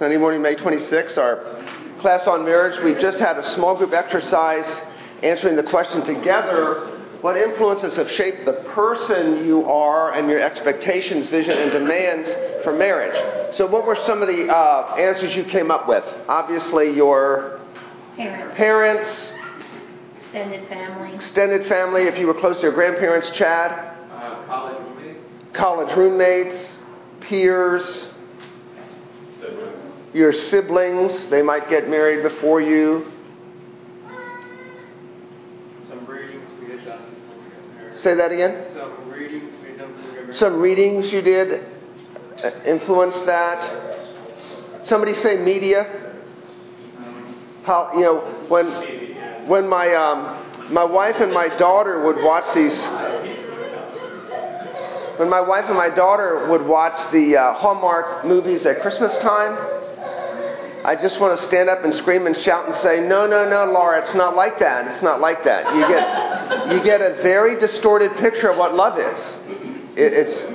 Sunday morning, May 26th, our class on marriage. We've just had a small group exercise answering the question together what influences have shaped the person you are and your expectations, vision, and demands for marriage? So, what were some of the uh, answers you came up with? Obviously, your Parents, parents, extended family, extended family, if you were close to your grandparents, Chad, Uh, college roommates, college roommates, peers, siblings, your siblings, they might get married before you. some readings we had done before we got married. Say that again. Some readings we had done before we got married. Some readings you did influence that. Somebody say media. How you know when when my um, my wife and my daughter would watch these. When my wife and my daughter would watch the uh, Hallmark movies at Christmas time, I just want to stand up and scream and shout and say, "No, no, no, Laura! It's not like that. It's not like that." You get you get a very distorted picture of what love is. It, it's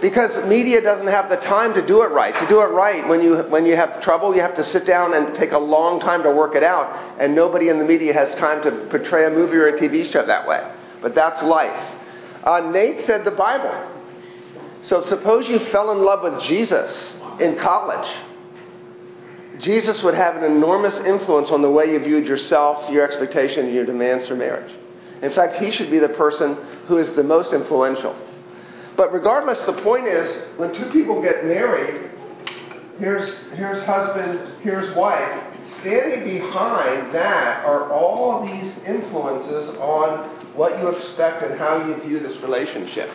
because media doesn't have the time to do it right. To do it right, when you when you have trouble, you have to sit down and take a long time to work it out, and nobody in the media has time to portray a movie or a TV show that way. But that's life. Uh, Nate said the Bible. So suppose you fell in love with Jesus in college. Jesus would have an enormous influence on the way you viewed yourself, your expectation, and your demands for marriage. In fact, he should be the person who is the most influential. But regardless, the point is when two people get married, here's, here's husband, here's wife. Standing behind that are all these influences on what you expect and how you view this relationship.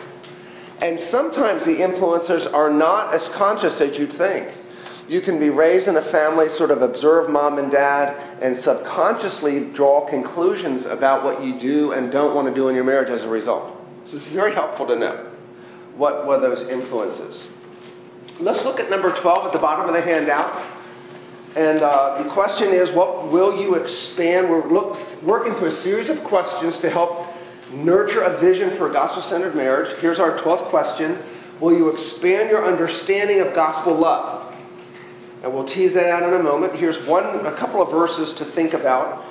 And sometimes the influencers are not as conscious as you'd think. You can be raised in a family, sort of observe mom and dad, and subconsciously draw conclusions about what you do and don't want to do in your marriage as a result. This is very helpful to know what were those influences. Let's look at number 12 at the bottom of the handout. And uh, the question is, what will you expand? We're look, working through a series of questions to help nurture a vision for a gospel centered marriage. Here's our 12th question Will you expand your understanding of gospel love? And we'll tease that out in a moment. Here's one, a couple of verses to think about.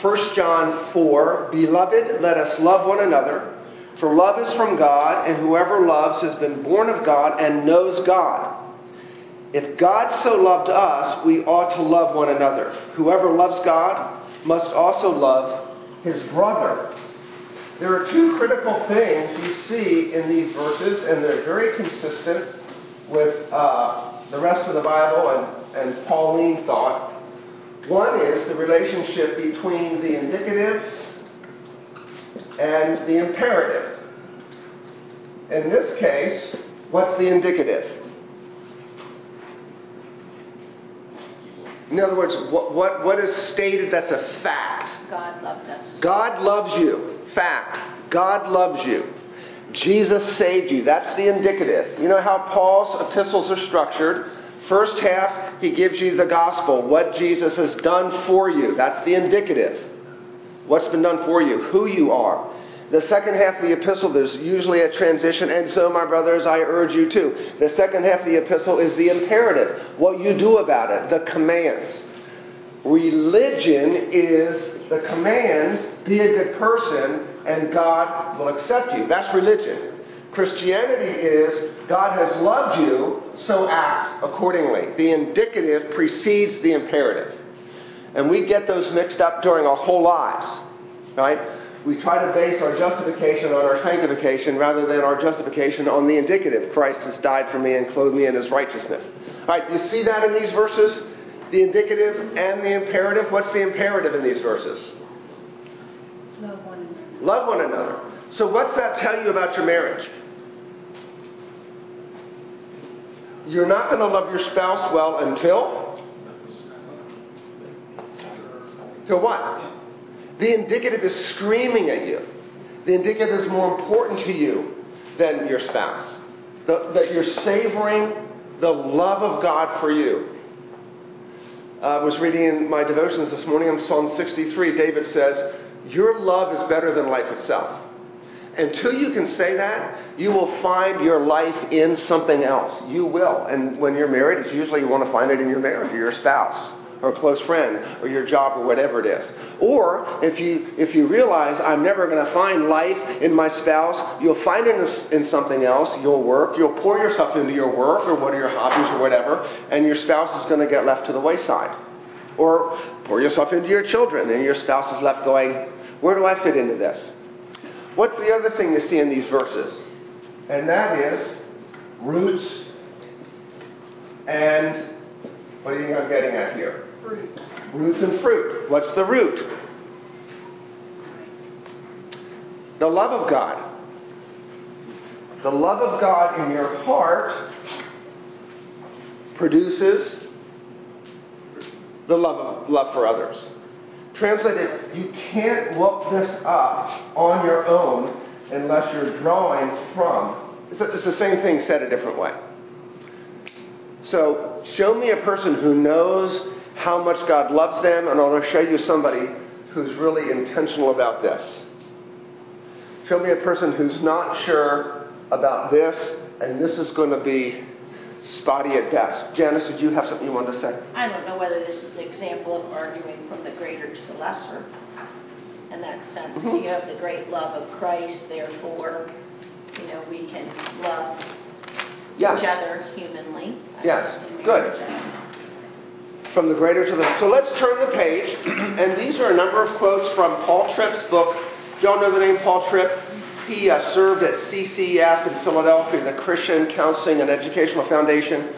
1 John 4 Beloved, let us love one another, for love is from God, and whoever loves has been born of God and knows God. If God so loved us, we ought to love one another. Whoever loves God must also love his brother. There are two critical things you see in these verses, and they're very consistent with uh, the rest of the Bible and, and Pauline thought. One is the relationship between the indicative and the imperative. In this case, what's the indicative? In other words, what, what, what is stated that's a fact? God loved us. God loves you. Fact. God loves you. Jesus saved you. That's the indicative. You know how Paul's epistles are structured? First half, he gives you the gospel, what Jesus has done for you. That's the indicative. What's been done for you, who you are. The second half of the epistle, there's usually a transition, and so, my brothers, I urge you to. The second half of the epistle is the imperative, what you do about it, the commands. Religion is the commands, be a good person, and God will accept you. That's religion. Christianity is God has loved you, so act accordingly. The indicative precedes the imperative. And we get those mixed up during our whole lives, right? We try to base our justification on our sanctification rather than our justification on the indicative. Christ has died for me and clothed me in his righteousness. All right, you see that in these verses? The indicative and the imperative. What's the imperative in these verses? Love. Love one another. So, what's that tell you about your marriage? You're not going to love your spouse well until? Till what? The indicative is screaming at you. The indicative is more important to you than your spouse. The, that you're savoring the love of God for you. I was reading in my devotions this morning on Psalm 63. David says, Your love is better than life itself. until you can say that, you will find your life in something else. You will. And when you're married, it's usually you want to find it in your marriage or your spouse or a close friend or your job or whatever it is. Or if you if you realize I'm never going to find life in my spouse, you'll find it in, in something else. You'll work. You'll pour yourself into your work or what are your hobbies or whatever, and your spouse is going to get left to the wayside. Or pour yourself into your children, and your spouse is left going, "Where do I fit into this?" What's the other thing you see in these verses? And that is roots and what do you think I'm getting at here? Fruit. Roots and fruit. What's the root? The love of God. The love of God in your heart produces the love of love for others. Translated, you can't look this up on your own unless you're drawing from. It's, it's the same thing said a different way. So, show me a person who knows how much God loves them, and I want to show you somebody who's really intentional about this. Show me a person who's not sure about this, and this is going to be spotty at best. Janice, did you have something you wanted to say? I don't know whether this is an example of arguing from the greater to the lesser. In that sense, Mhm. you have the great love of Christ, therefore, you know, we can love Yes. each other humanly. Yes. Good. From the greater to the. So let's turn the page, and these are a number of quotes from Paul Tripp's book. Y'all know the name Paul Tripp? He served at CCF in Philadelphia, the Christian Counseling and Educational Foundation,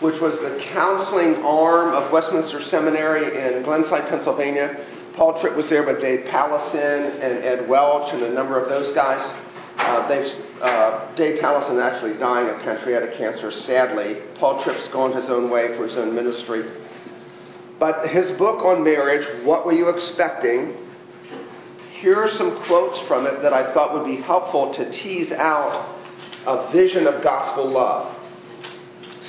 which was the counseling arm of Westminster Seminary in Glenside, Pennsylvania. Paul Tripp was there with Dave Powlison and Ed Welch and a number of those guys. Uh, uh, Dave Powlison actually dying of pancreatic cancer, sadly. Paul Tripp's gone his own way for his own ministry. But his book on marriage, What Were You Expecting? Here are some quotes from it that I thought would be helpful to tease out a vision of gospel love.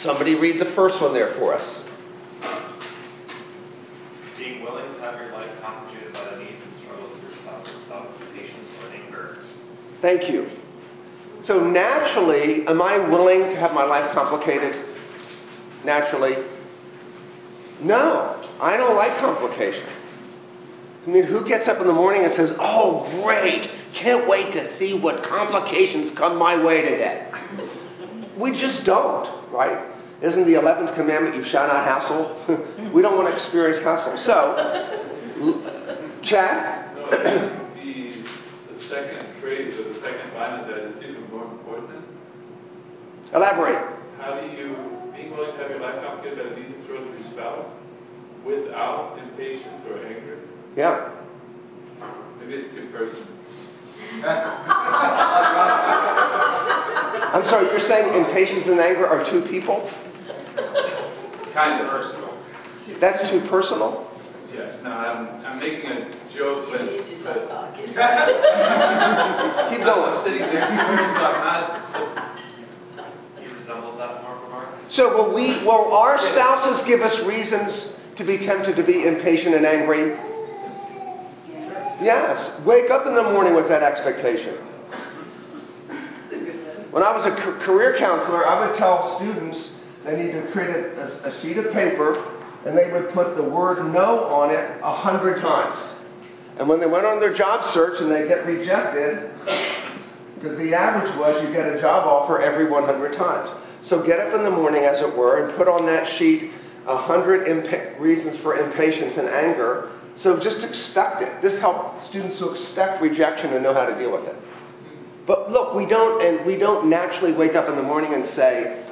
Somebody read the first one there for us. Being willing to have your life complicated by the needs and struggles of your spouse without patience or anger. Thank you. So, naturally, am I willing to have my life complicated? Naturally. No, I don't like complication. I mean, who gets up in the morning and says, Oh, great, can't wait to see what complications come my way today? We just don't, right? Isn't the 11th commandment, you shall not hassle? we don't want to experience hassle. So, Chad? No, the, the second phrase or the second line of that is even more important. Elaborate. How do you, being willing to have your life complicated by the needs and struggles of your spouse without impatience or anger? Yeah. Maybe it's two persons. I'm sorry, you're saying impatience and anger are two people? Kind of personal. That's too personal? Yes, no, I'm, I'm making a joke, but. but Keep I'm going. sitting there, so I'm not. He resembles that remark remark. So will we will our spouses give us reasons to be tempted to be impatient and angry? Yes. Wake up in the morning with that expectation. When I was a career counselor, I would tell students they need to create a, a, sheet of paper and they would put the word no on it a hundred times. And when they went on their job search and they get rejected, because the average was you get a job offer every 100 times. So get up in the morning, as it were, and put on that sheet 100 impa- reasons for impatience and anger. So just expect it. This helps students to expect rejection and know how to deal with it. But look, we don't, and we don't naturally wake up in the morning and say,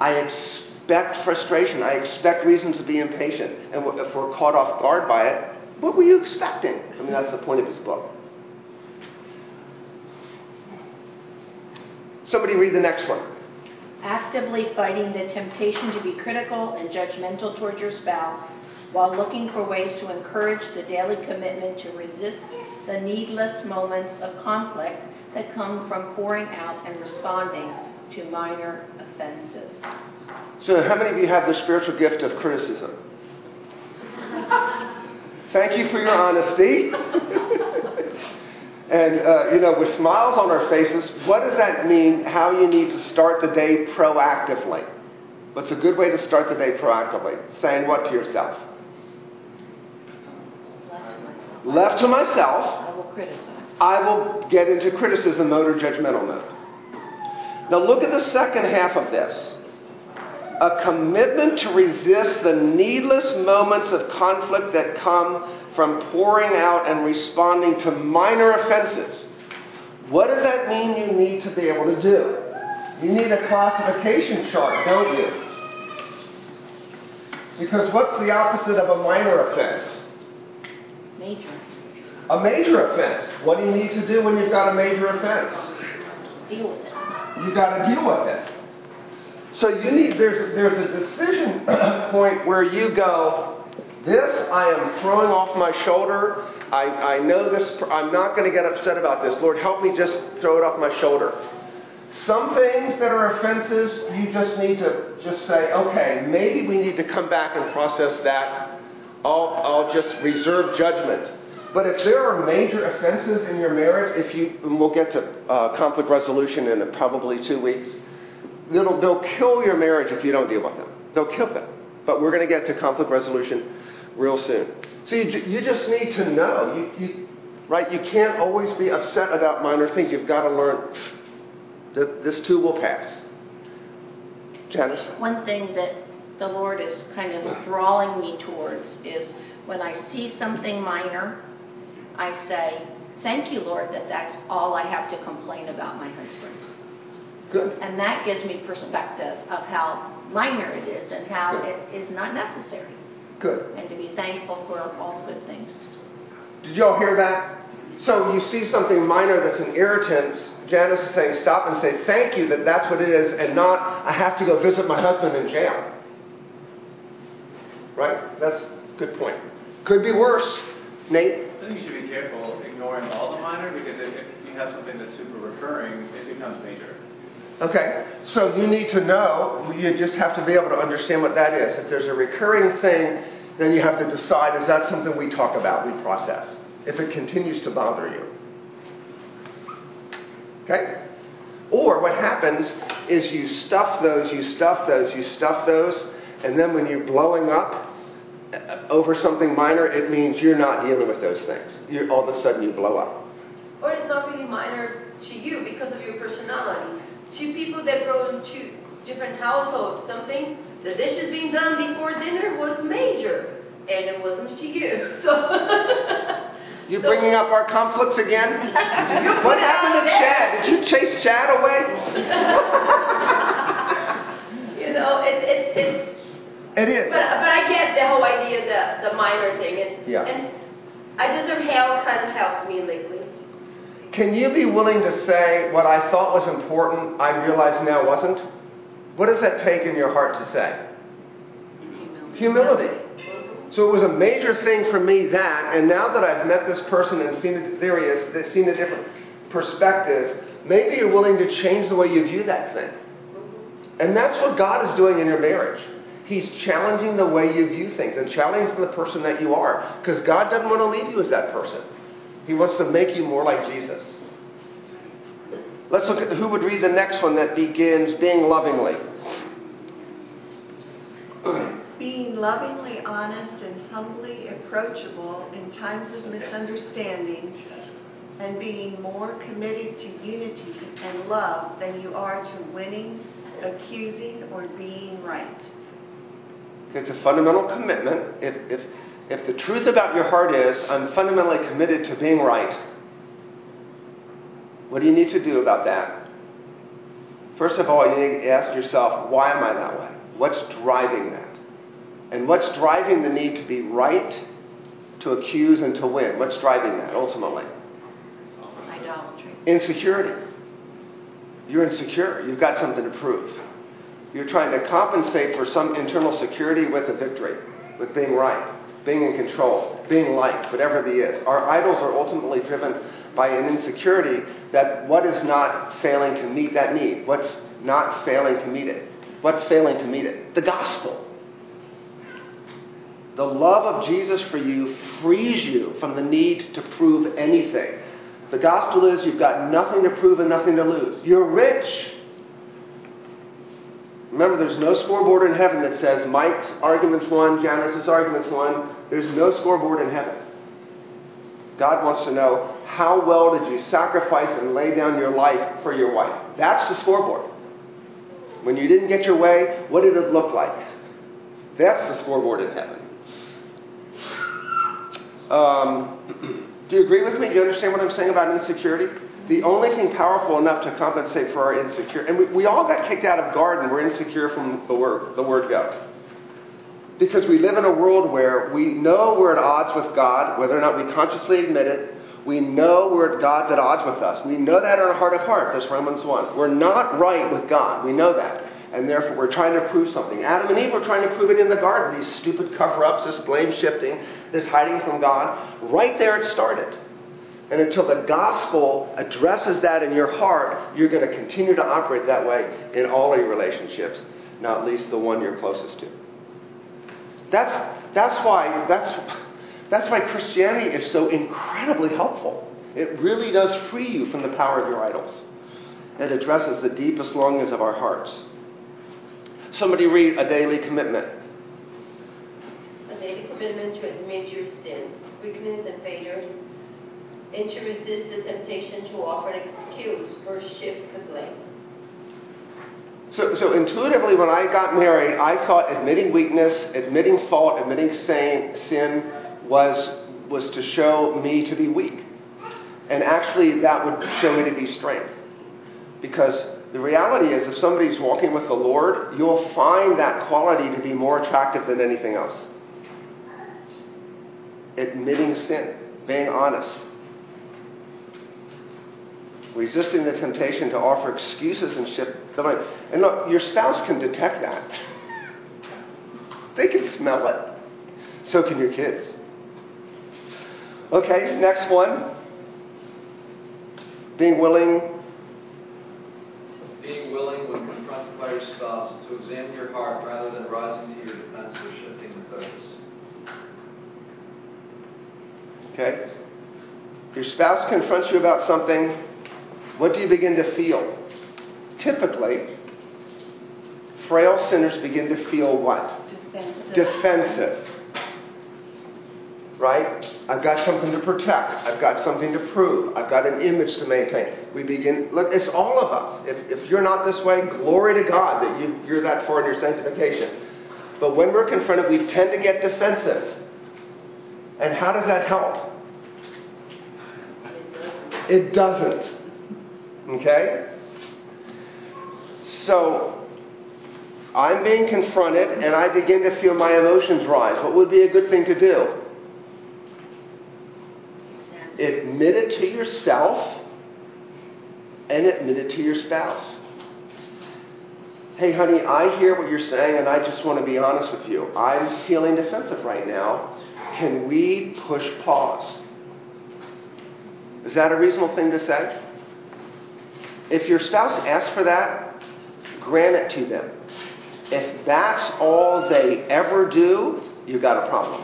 I expect frustration. I expect reasons to be impatient. And if we're caught off guard by it, what were you expecting? I mean, that's the point of his book. Somebody read the next one. Actively fighting the temptation to be critical and judgmental towards your spouse while looking for ways to encourage the daily commitment to resist the needless moments of conflict that come from pouring out and responding to minor offenses. So, how many of you have the spiritual gift of criticism? Thank you for your honesty. And, uh, you know, with smiles on our faces, what does that mean? How you need to start the day proactively? What's a good way to start the day proactively? Saying what to yourself? Left to myself, Left to myself, I will criticize. I will get into criticism mode or judgmental mode. Now look at the second half of this. A commitment to resist the needless moments of conflict that come from pouring out and responding to minor offenses. What does that mean you need to be able to do? You need a classification chart, don't you? Because what's the opposite of a minor offense? Major. A major offense. What do you need to do when you've got a major offense? Deal with it. You got to deal with it. So you need there's there's a decision point where you go, this I am throwing off my shoulder. I, I know this. I'm not going to get upset about this. Lord, help me just throw it off my shoulder. Some things that are offenses, you just need to just say, okay, maybe we need to come back and process that. I'll, I'll just reserve judgment. But if there are major offenses in your marriage, if you, and we'll get to uh, conflict resolution in probably two weeks, they'll, they'll kill your marriage if you don't deal with them. They'll kill them. But we're going to get to conflict resolution real soon. So you, you just need to know, you, you, right? You can't always be upset about minor things. You've got to learn that this too will pass. Janice? One thing that the Lord is kind of enthralling me towards is when I see something minor, I say, Thank you, Lord, that that's all I have to complain about my husband. Good. And that gives me perspective of how minor it is and how Good. it is not necessary. Good. And to be thankful for all the good things. Did y'all hear that? So you see something minor that's an irritant. Janice is saying, stop and say, thank you that that's what it is, and not, I have to go visit my husband in jail. Right? That's a good point. Could be worse. Nate? I think you should be careful ignoring all the minor because if if you have something that's super recurring, it becomes major. Okay, so you need to know, you just have to be able to understand what that is. If there's a recurring thing, then you have to decide is that something we talk about, we process, if it continues to bother you. Okay? Or what happens is you stuff those, you stuff those, you stuff those, and then when you're blowing up over something minor, it means you're not dealing with those things. You're, all of a sudden you blow up. Or it's not really minor to you because of your personality. Two people that grow into different households, something, the dishes being done before dinner was major, and it wasn't to you. So. You So- bringing up our conflicts again? What happened to. Chad? Did you chase Chad away? You know, it, it, it's It is. But, but I get the whole idea, the, the minor thing. And, Yeah. and I deserve help hasn't helped me lately. Can you be willing to say what I thought was important, I realize now wasn't? What does that take in your heart to say? Humility. Mm-hmm. So it was a major thing for me that, and now that I've met this person and seen it, there he is, they've seen a different perspective, maybe you're willing to change the way you view that thing. Mm-hmm. And that's what God is doing in your marriage. He's challenging the way you view things and challenging the person that you are. Because God doesn't want to leave you as that person. He wants to make you more like Jesus. Let's look at who would read the next one that begins being lovingly. Being lovingly honest and humbly approachable in times of misunderstanding, and being more committed to unity and love than you are to winning, accusing, or being right. It's a fundamental commitment. If, if, if the truth about your heart is, I'm fundamentally committed to being right, what do you need to do about that? First of all, you need to ask yourself, why am I that way? What's driving that? And what's driving the need to be right, to accuse, and to win? What's driving that ultimately? Idolatry. Insecurity. You're insecure. You've got something to prove. You're trying to compensate for some internal security with a victory, with being right, being in control, being liked, whatever the is. Our idols are ultimately driven by an insecurity that what is not failing to meet that need? What's not failing to meet it? What's failing to meet it? The gospel. The love of Jesus for you frees you from the need to prove anything. The gospel is you've got nothing to prove and nothing to lose. You're rich. Remember, there's no scoreboard in heaven that says Mike's arguments won, Janice's arguments won. There's no scoreboard in heaven. God wants to know how well did you sacrifice and lay down your life for your wife. That's the scoreboard. When you didn't get your way, what did it look like? That's the scoreboard in heaven. Um, do you agree with me? Do you understand what I'm saying about insecurity? The only thing powerful enough to compensate for our insecurity, and we, we all got kicked out of garden, we're insecure from the word, the word go. Because we live in a world where we know we're at odds with God, whether or not we consciously admit it. We know we're God's at odds with us. We know that in our heart of hearts. That's Romans 1. We're not right with God. We know that. And therefore, we're trying to prove something. Adam and Eve were trying to prove it in the garden. These stupid cover ups, this blame shifting, this hiding from God. Right there it started. And until the gospel addresses that in your heart, you're going to continue to operate that way in all of your relationships, not least the one you're closest to. That's, that's, why, that's, that's why Christianity is so incredibly helpful. It really does free you from the power of your idols. It addresses the deepest longings of our hearts. Somebody read a daily commitment. A daily commitment to admit your sin, weakness, and failures, and to resist the temptation to offer an excuse or shift the blame. So, so intuitively, when I got married, I thought admitting weakness, admitting fault, admitting sin was, was to show me to be weak. And actually, that would show me to be strength. Because the reality is, if somebody's walking with the Lord, you'll find that quality to be more attractive than anything else. Admitting sin, being honest, resisting the temptation to offer excuses and shift the blame. And look, your spouse can detect that. They can smell it. So can your kids. Okay, next one. Being willing. Being willing when confronted by your spouse to examine your heart rather than rising to your defense or shifting the focus. Okay? Your spouse confronts you about something what do you begin to feel? Typically, frail sinners begin to feel what? Defensive. Defensive. Right? I've got something to protect. I've got something to prove. I've got an image to maintain. We begin, look, it's all of us. If, if you're not this way, glory to God that you, you're that far in your sanctification. But when we're confronted, we tend to get defensive. And how does that help? It doesn't. Okay? So, I'm being confronted and I begin to feel my emotions rise. What would be a good thing to do? Admit it to yourself and admit it to your spouse. Hey, honey, I hear what you're saying and I just want to be honest with you. I'm feeling defensive right now. Can we push pause? Is that a reasonable thing to say? If your spouse asks for that, grant it to them. If that's all they ever do, you've got a problem.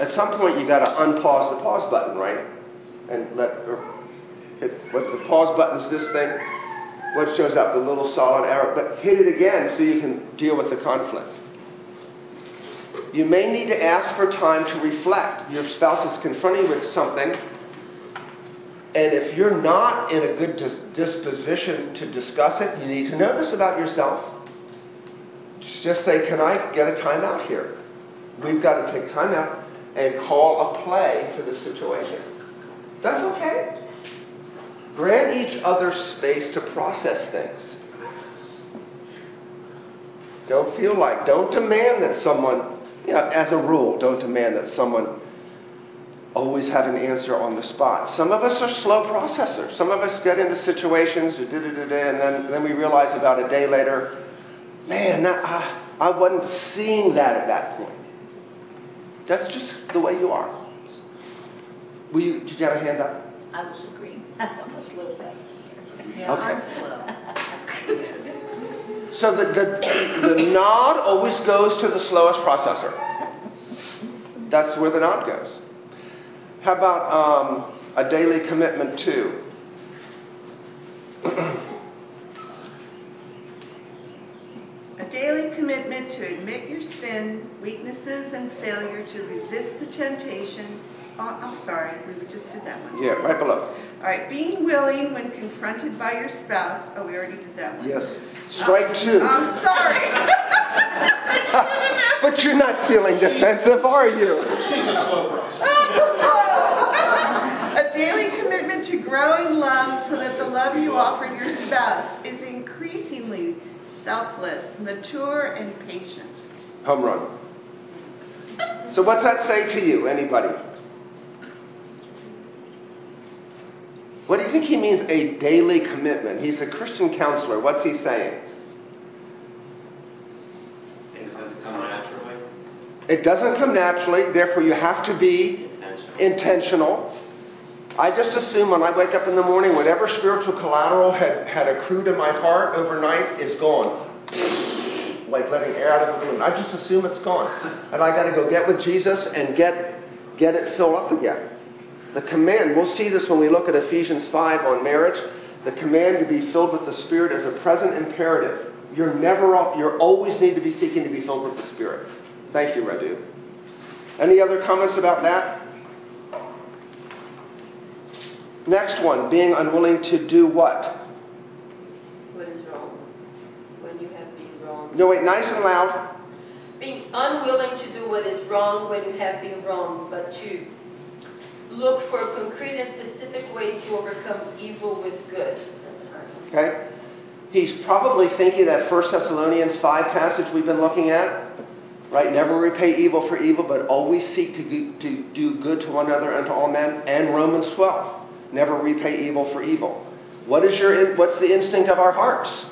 At some point, you've got to unpause the pause button, right? And let, or hit, what the pause button is this thing. What shows up? The little solid arrow. But hit it again so you can deal with the conflict. You may need to ask for time to reflect. Your spouse is confronting you with something and if you're not in a good dis- disposition to discuss it, you need to know this about yourself. Just say, Can I get a timeout here? We've got to take time out and call a play for the situation. That's okay. Grant each other space to process things. Don't feel like, don't demand that someone, you know, as a rule, don't demand that someone always have an answer on the spot. Some of us are slow processors. Some of us get into situations, and then, then we realize about a day later, man, that, I, I wasn't seeing that at that point. That's just the way you are. Will you, did you have a hand up? I was agreeing. I'm a slow guy. Yeah, Okay. slow. So the, the, the nod always goes to the slowest processor. That's where the nod goes. How about um, a daily commitment to? A daily commitment to admit your sin, weaknesses, and failure to resist the temptation. Oh, I'm sorry, we just did that one. Yeah, right below. All right, being willing when confronted by your spouse. Oh, we already did that one. Yes. Strike two. I'm sorry. but you're not feeling defensive, are you? She's A daily commitment to growing love so that the love you offer your spouse is increasingly selfless, mature, and patient. Home run. So, what's that say to you? Anybody? What do you think he means a daily commitment? He's a Christian counselor. What's he saying? Things doesn't come naturally. It doesn't come naturally, therefore, you have to be Intentional. intentional. I just assume when I wake up in the morning, whatever spiritual collateral had, had accrued in my heart overnight is gone. Like letting air out of a balloon. I just assume it's gone. And I got to go get with Jesus and get, get it filled up again. The command, we'll see this when we look at Ephesians 5 on marriage. The command to be filled with the Spirit is a present imperative. You're never, you always need to be seeking to be filled with the Spirit. Thank you, Radu. Any other comments about that? Next one, being unwilling to do what? What is wrong? When you have been wrong. No, wait, nice and loud. Being unwilling to do what is wrong when you have been wrong, but to look for concrete and specific ways to overcome evil with good. Okay? He's probably thinking that 1 Thessalonians 5 passage we've been looking at. Right? Never repay evil for evil, but always seek to do, to do good to one another and to all men. And Romans 12. Never repay evil for evil. What is your what's the instinct of our hearts?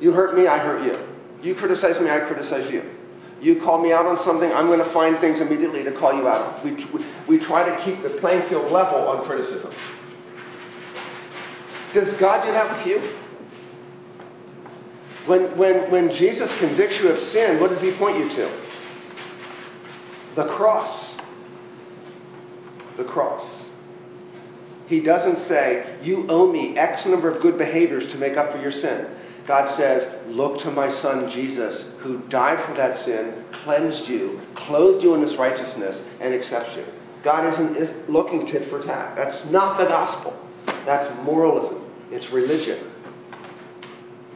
You hurt me, I hurt you. You criticize me, I criticize you. You call me out on something, I'm going to find things immediately to call you out. We, we, we try to keep the playing field level on criticism. Does God do that with you? When, when, when Jesus convicts you of sin, what does he point you to? The cross. The cross. He doesn't say, You owe me X number of good behaviors to make up for your sin. God says, Look to my son Jesus, who died for that sin, cleansed you, clothed you in his righteousness, and accepts you. God isn't is looking tit for tat. That's not the gospel. That's moralism. It's religion.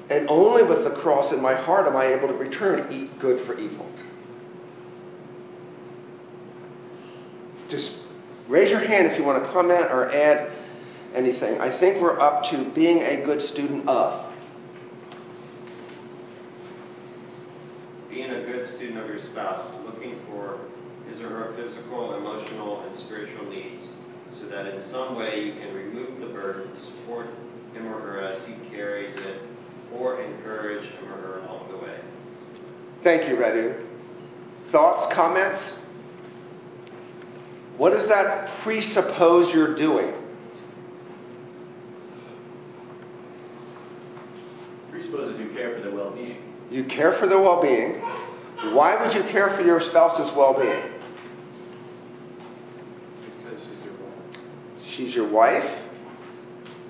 And only with the cross in my heart am I able to return eat good for evil. Just raise your hand if you want to comment or add anything. I think we're up to being a good student of. Being a good student of your spouse, looking for his or her physical, emotional, and spiritual needs, so that in some way you can remove the burden, support him or her as he carries it, or encourage him or her along the way. Thank you, Radu. Thoughts, comments? What does that presuppose you're doing? Presupposes you care for their well-being. You care for their well being. Why would you care for your spouse's well being? Because she's your wife. She's your wife,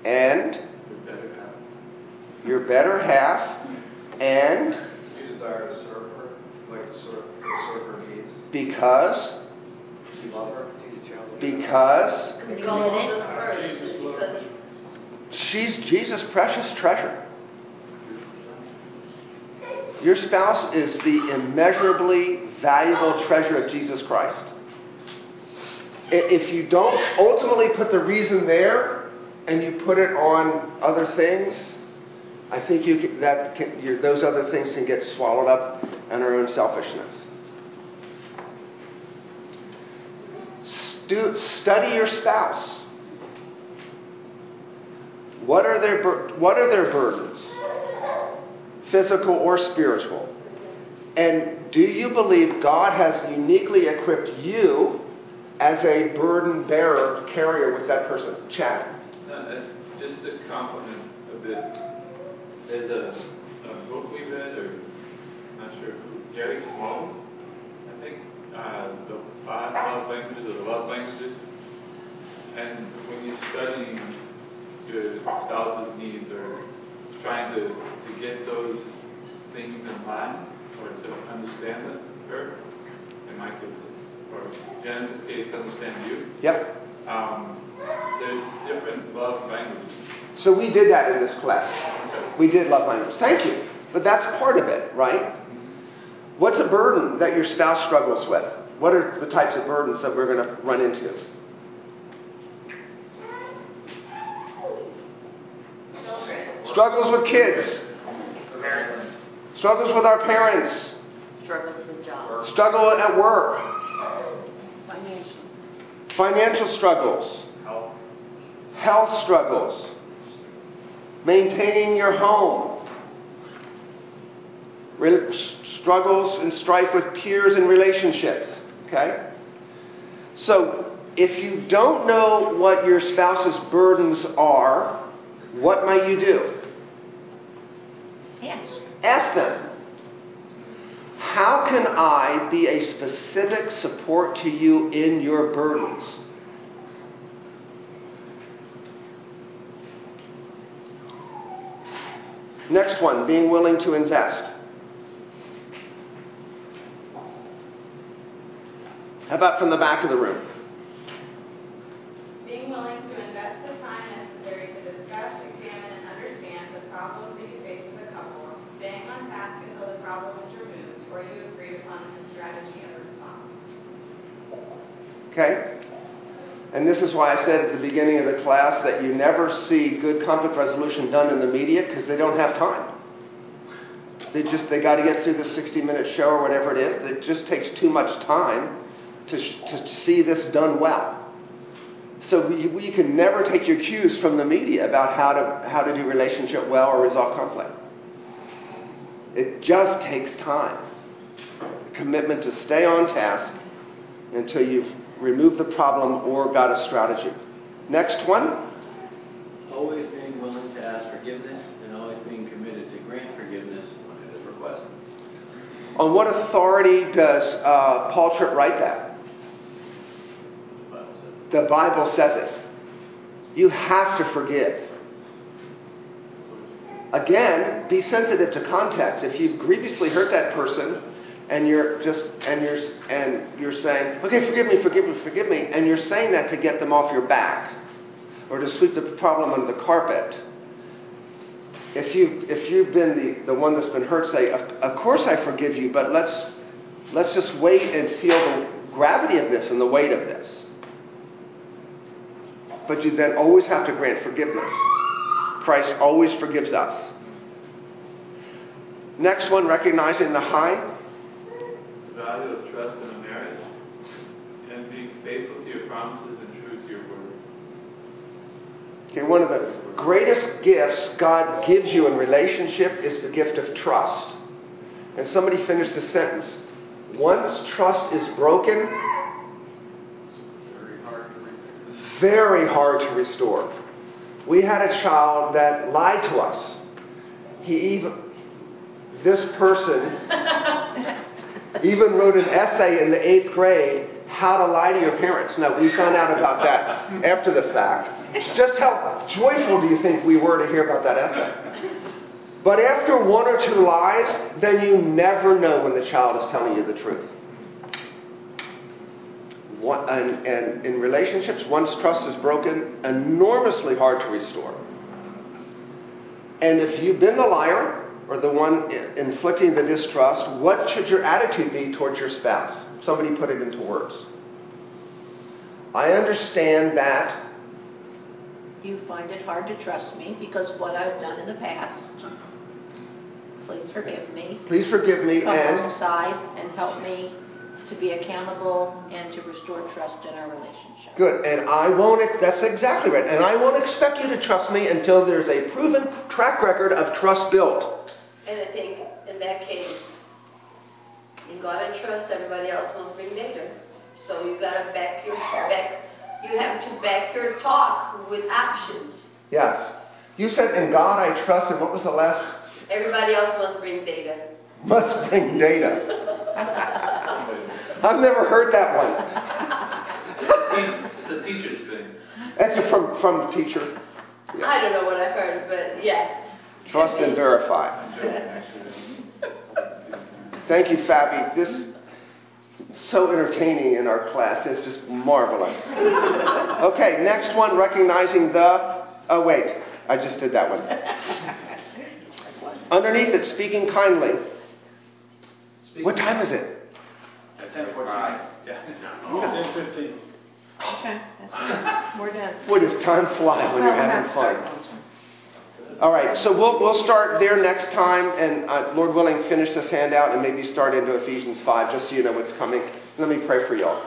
and You're better half. your better half, and You desire to serve her, like to serve, to serve her needs. because, You love her. Because Because this first, because she's Jesus' precious treasure. Your spouse is the immeasurably valuable treasure of Jesus Christ. If you don't ultimately put the reason there and you put it on other things, I think you can, that can, your, those other things can get swallowed up in our own selfishness. Stu, study your spouse. What are their bur- what are their burdens? Physical or spiritual? And do you believe God has uniquely equipped you as a burden bearer carrier with that person? Chad. Uh, uh, just to compliment a bit, there's a, a book we read, or not sure Gary Small, I think, uh, the five love languages or love languages. And when you're studying your spouse's needs or trying to, to get those things in line or to understand it, her, in my case, or Janice's case, to understand you, Yep. um, there's different love languages. So we did that in this class. We did love language. Thank you. But that's part of it, right? What's a burden that your spouse struggles with? What are the types of burdens that we're going to run into? Children. Struggles with kids. Struggles with our parents. Struggles with jobs. Struggle at work. Financial. Financial struggles. Health. Health struggles. Maintaining your home. Struggles and strife with peers and relationships. Okay? So, if you don't know what your spouse's burdens are, what might you do? Yes. Ask them, how can I be a specific support to you in your burdens? Next one, being willing to invest. How about from the back of the room? Being willing to invest the time necessary to discuss, examine, and understand the problems that you face as a couple, staying on task until the problem is removed or you agree upon the strategy of response. Okay? And this is why I said at the beginning of the class that you never see good conflict resolution done in the media because they don't have time. They just they got to get through the 60 minute show or whatever it is. It just takes too much time to, to see this done well. So we, we can never take your cues from the media about how to how to do relationship well or resolve conflict. It just takes time. Commitment to stay on task until you've removed the problem or got a strategy. Next one. Always being willing to ask forgiveness and always being committed to grant forgiveness when it is requested. On what authority does uh, Paul Tripp write that? The Bible says. It. You have to forgive. Again, be sensitive to context. If you've grievously hurt that person and you're just and you're and you're saying, "Okay, forgive me, forgive me, forgive me," and you're saying that to get them off your back or to sweep the problem under the carpet. If you if you've been the, the one that's been hurt, say, of, "Of course I forgive you, but let's let's just wait and feel the gravity of this and the weight of this." But you then always have to grant forgiveness. Christ always forgives us. Next one, recognizing the high. The value of trust in a marriage and being faithful to your promises and true to your word. Okay, one of the greatest gifts God gives you in relationship is the gift of trust. And somebody finished the sentence. Once trust is broken, Very hard to read. Very hard to restore. We had a child that lied to us. He even, this person even wrote an essay in the eighth grade, How to Lie to Your Parents. Now, we found out about that after the fact. Just how joyful do you think we were to hear about that essay? But after one or two lies, then you never know when the child is telling you the truth. One, and, and in relationships, once trust is broken, enormously hard to restore. And if you've been the liar or the one inflicting the distrust, what should your attitude be towards your spouse? Somebody put it into words. I understand that. You find it hard to trust me because what I've done in the past. Please forgive me. Please forgive me Come and alongside and help me to be accountable and to restore trust in our relationship. good. And I won't. That's exactly right. And I won't expect you to trust me until there's a proven track record of trust built. And I think in that case, you gotta trust everybody else wants to bring data. So you've gotta back your back. You have to back your talk with actions. Yes. You said, "In God I trust." And what was the last? Everybody else must bring data. Must bring data. I've never heard that one. It's a teacher's thing. That's from, from the teacher. I don't know what I've heard, but yeah. Trust and verify. Thank you, Fabi. This is so entertaining in our class. It's just marvelous. Okay, next one, recognizing the. Oh, wait. I just did that one. Underneath it, speaking kindly. What time is it? Ten forty-nine. Yeah. Ten fifteen. Okay, that's good. We're done. Boy, does time fly when you're Well, we're having not fun. starting on time. All right, so we'll, we'll start there next time, and uh, Lord willing, finish this handout and maybe start into Ephesians 5, just so you know what's coming. Let me pray for y'all.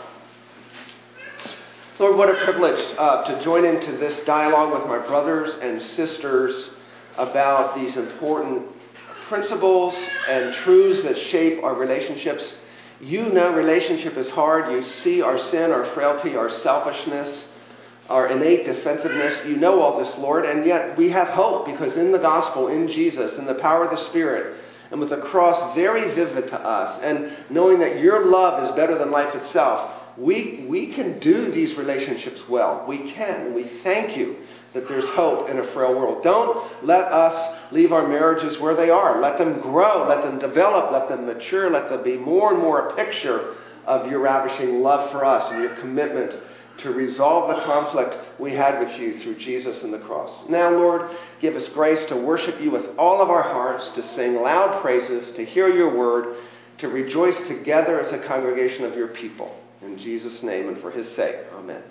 Lord, what a privilege uh, to join into this dialogue with my brothers and sisters about these important principles and truths that shape our relationships. You know relationship is hard. You see our sin, our frailty, our selfishness, our innate defensiveness. You know all this, Lord, and yet we have hope because in the gospel, in Jesus, in the power of the Spirit, and with the cross very vivid to us, and knowing that your love is better than life itself, we, we can do these relationships well. We can. We thank you that there's hope in a frail world. Don't let us leave our marriages where they are. Let them grow, let them develop, let them mature, let them be more and more a picture of your ravishing love for us and your commitment to resolve the conflict we had with you through Jesus and the cross. Now, Lord, give us grace to worship you with all of our hearts, to sing loud praises, to hear your word, to rejoice together as a congregation of your people. In Jesus' name and for his sake. Amen.